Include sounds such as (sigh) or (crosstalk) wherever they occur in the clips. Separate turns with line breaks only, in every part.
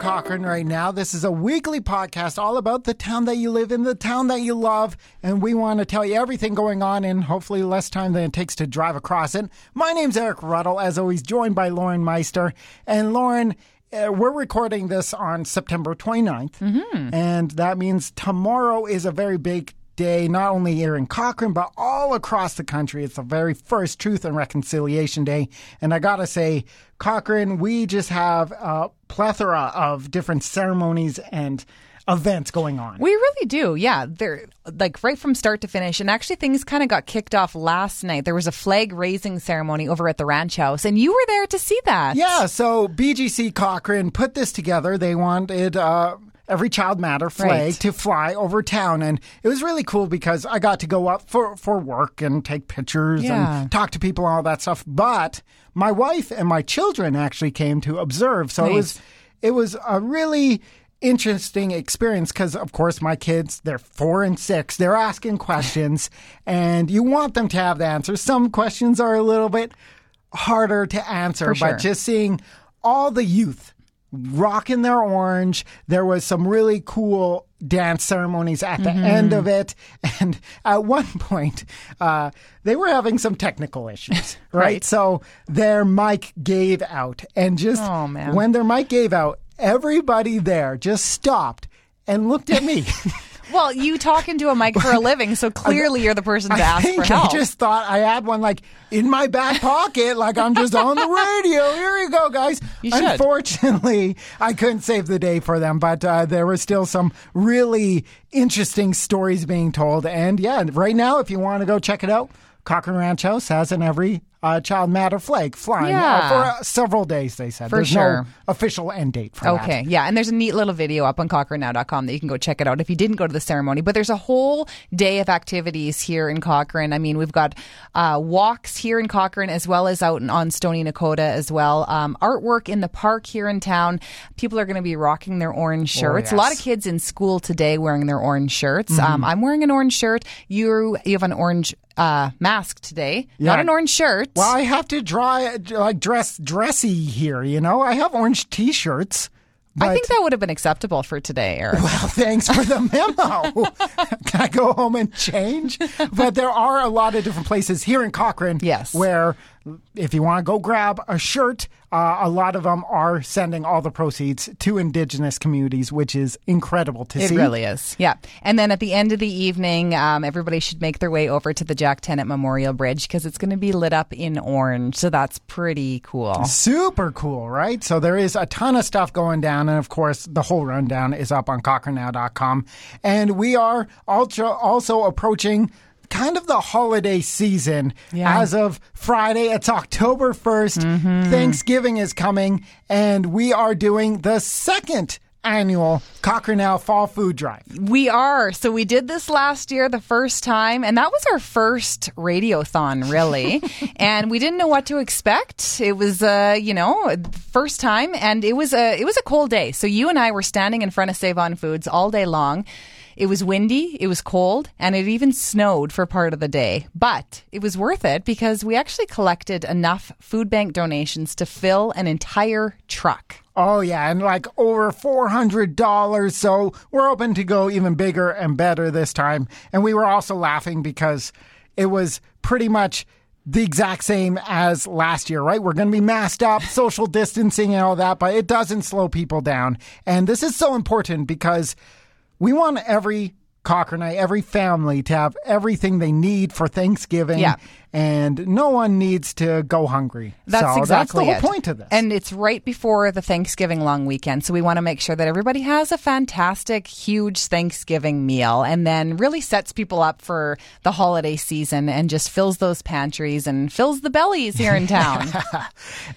Cochrane right now. This is a weekly podcast all about the town that you live in, the town that you love, and we want to tell you everything going on in hopefully less time than it takes to drive across it. My name's Eric Ruddle, as always, joined by Lauren Meister. And Lauren, uh, we're recording this on September 29th,
Mm-hmm.
and that means tomorrow is a very big day, not only here in Cochrane, but all across the country. It's the very first Truth and Reconciliation Day. And I gotta say, Cochrane, we just have a plethora of different ceremonies and events going on.
We really do. Yeah. They're like right from start to finish. And actually, things kind of got kicked off last night. There was a flag raising ceremony over at the ranch house, and you were there to see that.
Yeah, so BGC Cochrane put this together. They wanted uh, every Child Matter flag
Right.
to fly over town, and it was really cool because I got to go up for for work and take pictures
Yeah.
and talk to people and all that stuff. But my wife and my children actually came to observe, so it was it was a really interesting experience because of course my kids they're four and six they're asking questions (laughs) and you want them to have the answers some questions are a little bit harder to answer
sure.
but just seeing all the youth rocking their orange there was some really cool dance ceremonies at the end of it (laughs) and at one point uh, they were having some technical issues (laughs) right?
Right.
so their mic gave out and just
Oh,
when their mic gave out everybody there just stopped and looked at me (laughs)
Well, you talk into a mic for a living, so clearly you're the person to
I
ask for help.
I just thought I had one like in my back pocket, like I'm just on the radio. Here you go, guys.
You should.
Unfortunately, I couldn't save the day for them, but uh, there were still some really interesting stories being told. And yeah, right now, if you want to go check it out, Cochrane Ranch House has an every uh, Child Matter flag flying
Yeah.
for uh, several days. They said
For
there's
sure.
no official end date for that.
Okay, yeah, and there's a neat little video up on CochraneNow.com that you can go check it out if you didn't go to the ceremony. But there's a whole day of activities here in Cochrane. I mean, we've got uh, walks here in Cochrane as well as out in, on Stoney Nakoda as well. Um, artwork in the park here in town. People are going to be rocking their orange shirts. A lot of.
Mm-hmm.
kids in school today wearing their orange shirts. Um, I'm wearing an orange shirt. You you have an orange uh, mask today,
yeah.
not an orange shirt.
Well, I have to dry like dress dressy here. You know, I have orange T-shirts.
I think that would have been acceptable for today, Eric. (laughs)
Well, thanks for the memo. (laughs) Can I go home and change? (laughs) But there are a lot of different places here in Cochrane.
Yes.
Where if you want to go grab a shirt, uh, a lot of them are sending all the proceeds to Indigenous communities, which is incredible to
It
see.
It really is. Yeah. And then at the end of the evening, um, everybody should make their way over to the Jack Tennant Memorial Bridge because it's going to be lit up in orange. So that's pretty cool.
Super cool, right? So there is a ton of stuff going down. And of course, the whole rundown is up on CochraneNow.com. And we are also, also approaching kind of the holiday season.
Yeah.
As of Friday, it's October 1st. Mm-hmm. Thanksgiving is coming. And we are doing the second annual CochraneNow Fall Food Drive.
We are. So we did this last year, the first time, and that was our first radiothon, really. (laughs) and we didn't know what to expect. It was, uh, you know, first time, and it was a it was a cold day. So you and I were standing in front of Save On Foods all day long. It was windy, it was cold, and it even snowed for part of the day. But it was worth it because we actually collected enough food bank donations to fill an entire truck.
Oh yeah, and like over four hundred dollars. So we're hoping to go even bigger and better this time. And we were also laughing because it was pretty much the exact same as last year, right? We're going to be masked up, social distancing, and all that, but it doesn't slow people down. And this is so important because we want every Cochranite, every family to have everything they need for Thanksgiving.
Yeah.
And no one needs to go hungry.
That's
so
exactly
that's the whole
it.
point of this.
And it's right before the Thanksgiving long weekend. So we want to make sure that everybody has a fantastic, huge Thanksgiving meal and then really sets people up for the holiday season and just fills those pantries and fills the bellies here in town. (laughs)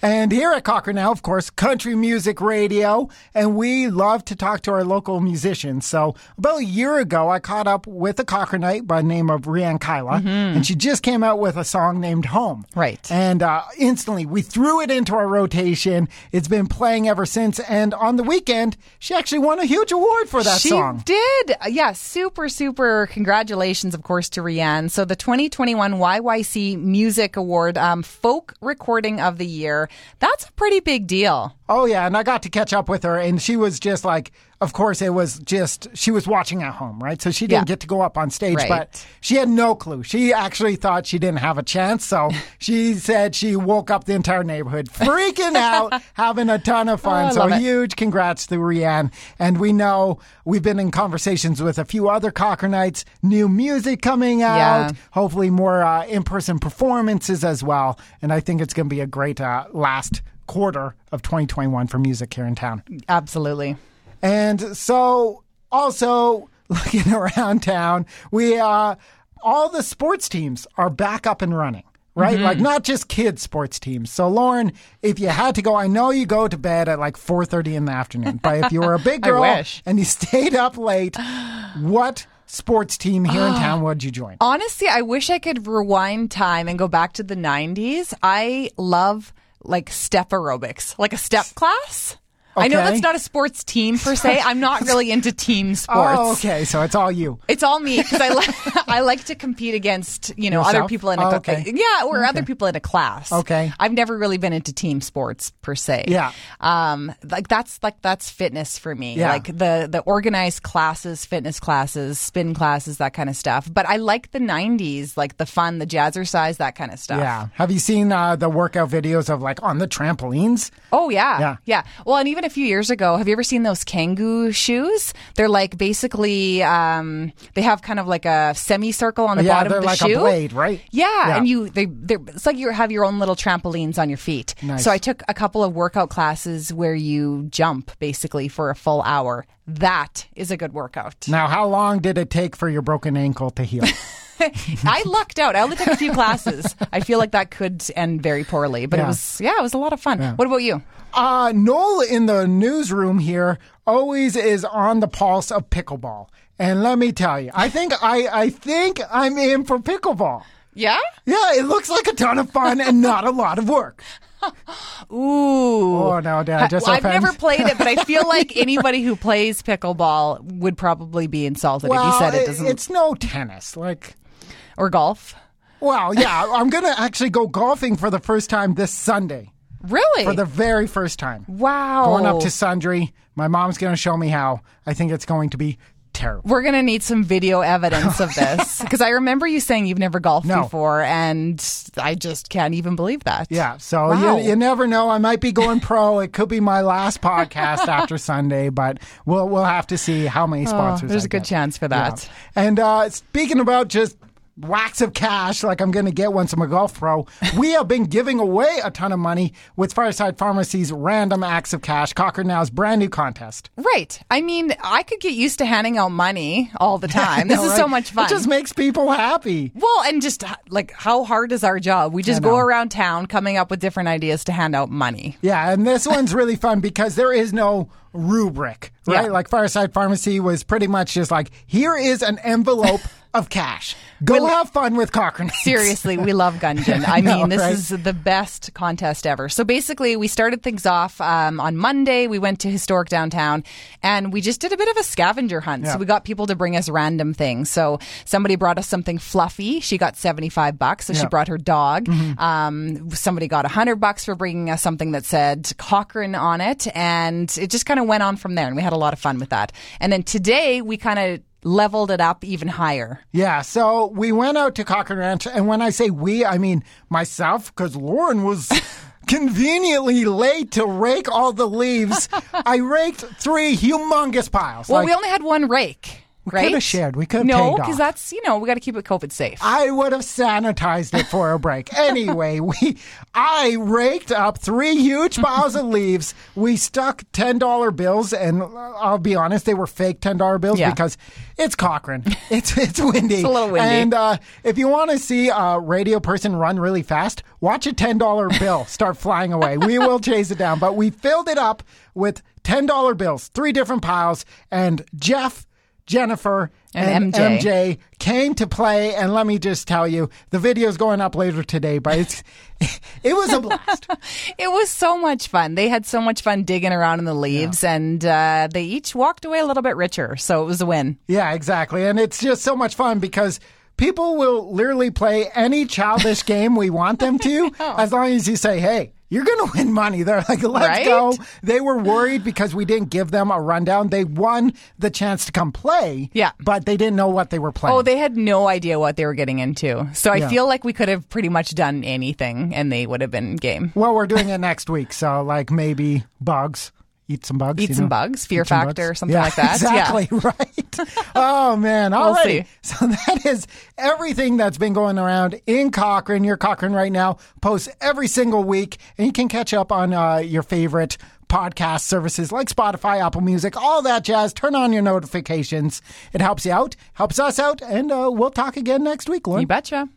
And here at Cochrane now, of course, country music radio, and we love to talk to our local musicians. So about a year ago, I caught up with a Cochranite by the name of Rianne Kyla, mm-hmm. and she just came out with a song named Home.
Right.
And uh, instantly we threw it into our rotation. It's been playing ever since. And on the weekend, she actually won a huge award for that
she
song.
did. Yeah, super, super congratulations, of course, to Rianne. So the 2021 YYC Music Award, um, Folk Recording of the Year, that's a pretty big deal.
Oh yeah, and I got to catch up with her, and she was just like, of course, it was just she was watching at home, right? So she didn't
Yeah.
get to go up on stage,
Right.
but she had no clue. She actually thought she didn't have a chance, so (laughs) she said she woke up the entire neighborhood freaking out, (laughs) having a ton of fun.
Oh,
so
it.
huge congrats to Rianne, and we know we've been in conversations with a few other Cochranites, new music coming out,
Yeah.
hopefully more uh, in-person performances as well, and I think it's going to be a great uh, last quarter of 2021 for music here in town.
Absolutely.
And so, also (laughs) looking around town, we uh, all the sports teams are back up and running. Right,
Mm-hmm.
like not just kids sports teams. So, Lauren, if you had to go, I know you go to bed at like four thirty in the afternoon. But if you were a big (laughs) girl and you stayed up late, what sports team here in (sighs) town would you join?
Honestly, I wish I could rewind time and go back to the 90s. I love like step aerobics, like a step class. I know that's not a sports team per se. I'm not (laughs) really into team sports.
Oh, okay. So it's all you.
It's all me because I (laughs) like I like to compete against you know other people in a
Oh, okay.
yeah or other people in a class.
Okay.
I've never really been into team sports per se.
Yeah.
um, like that's like that's fitness for me.
Yeah.
Like the the organized classes, fitness classes, spin classes, that kind of stuff. But I like the '90s, like the fun, the jazzercise, that kind of stuff.
Yeah. Have you seen uh, the workout videos of like on the trampolines?
Oh yeah.
Yeah.
Yeah. Well, and even a few years ago, have you ever seen those Kangoo shoes? They're like basically um they have kind of like a semicircle on the
yeah,
bottom of the
like
shoe.
a blade, right?
Yeah, and you they they're, it's like you have your own little trampolines on your feet.
Nice.
So I took a couple of workout classes where you jump basically for a full hour. That is a good workout.
Now, how long did it take for your broken ankle to heal? (laughs) (laughs)
I lucked out. I only took a few classes. I feel like that could end very poorly, but
Yeah.
it was yeah, it was a lot of fun. What about you?
Uh, Noel in the newsroom here always is on the pulse of pickleball. And let me tell you, I think I, I think I'm in for pickleball.
Yeah?
Yeah, it looks like a ton of fun and not a lot of work. (laughs)
Ooh.
Oh no, did I just
Well, I've never played it, but I feel (laughs) like anybody who plays pickleball would probably be insulted
well,
if you said it doesn't.
it's no tennis. Like,
or golf.
well, yeah, (laughs) I'm gonna actually go golfing for the first time this Sunday.
Really?
For the very first time.
wow.
Going up to Sundre. My mom's gonna show me how. I think it's going to be terrible.
We're going to need some video evidence of this (laughs) because I remember you saying you've never golfed
No.
before, and I just can't even believe that.
Yeah, so
Wow.
you, you never know. I might be going pro. It could be my last podcast after (laughs) Sunday, but we'll we'll have to see how many sponsors.
Oh, there's
I
a good
get.
chance for
Yeah.
that.
And uh, speaking about just whacks of cash, like I'm going to get once I'm a golf pro, we have been giving away a ton of money with Fireside Pharmacy's Random Acts of Cash, Cochrane Now's brand new contest.
Right. I mean, I could get used to handing out money all the (laughs) time. This is
right?
so much fun.
It just makes people happy.
Well, and just like how hard is our job? We just go around town coming up with different ideas to hand out money.
Yeah, and this one's really fun because there is no rubric, right?
Yeah.
Like Fireside Pharmacy was pretty much just like, here is an envelope of cash. Go have fun with Cochrane.
Seriously, we love Gungeon. (laughs) I mean, this
right?
is the best contest ever. So basically, we started things off um, on Monday. We went to historic downtown and we just did a bit of a scavenger hunt.
Yeah.
So we got people to bring us random things. So somebody brought us something fluffy. She got 75 bucks. So she
Yeah. Mm-hmm.
brought her dog. Um, somebody got 100 bucks for bringing us something that said Cochrane on it. And it just kind of went on from there. And we had a lot of fun with that. And then today, we kind of leveled it up even higher.
Yeah, so we went out to Cochrane Ranch, and when I say we, I mean myself, because Lauren was (laughs) conveniently late to rake all the leaves. (laughs) I raked three humongous piles.
Well,
Like,
we only had one rake.
We
right?
coulda shared. We coulda
no,
pegged
because that's you know we got to keep it COVID safe.
I would have sanitized it for a break. (laughs) Anyway, we I raked up three huge piles of (laughs) leaves. We stuck ten dollar bills, and I'll be honest, they were fake ten dollar bills
Yeah.
because it's Cochrane. (laughs) It's it's windy.
It's a little windy.
And uh, if you want to see a radio person run really fast, watch a ten dollar bill start flying away. We will chase it down. But we filled it up with ten dollar bills, three different piles, and Jeff Jennifer
And MJ.
came to play, and let me just tell you, the video's going up later today, but it's, (laughs) it was a blast. (laughs)
It was so much fun. They had so much fun digging around in the leaves, and uh, they each walked away a little bit richer. So it was a win.
yeah, exactly. And it's just so much fun because people will literally play any childish (laughs) game we want them to, as long as you say, hey, you're going to win money. They're (laughs) like, let's
Right?
go. They were worried because we didn't give them a rundown. They won the chance to come play,
Yeah.
but they didn't know what they were playing.
Oh, they had no idea what they were getting into. So I
Yeah.
feel like we could have pretty much done anything, and they would have been game.
Well, we're doing it next week, so like maybe bugs. Eat some bugs.
Eat some
know?
bugs, Fear
some
Factor,
bugs.
something
Yeah,
like that. Yeah. (laughs)
Exactly right. oh man! (laughs) All
We'll
right. So (laughs) that is everything that's been going around in Cochrane. Your Cochrane right now posts every single week, and you can catch up on uh, your favorite podcast services like Spotify, Apple Music, all that jazz. Turn on your notifications. It helps you out, helps us out, and uh, we'll talk again next week, Lauren.
You betcha.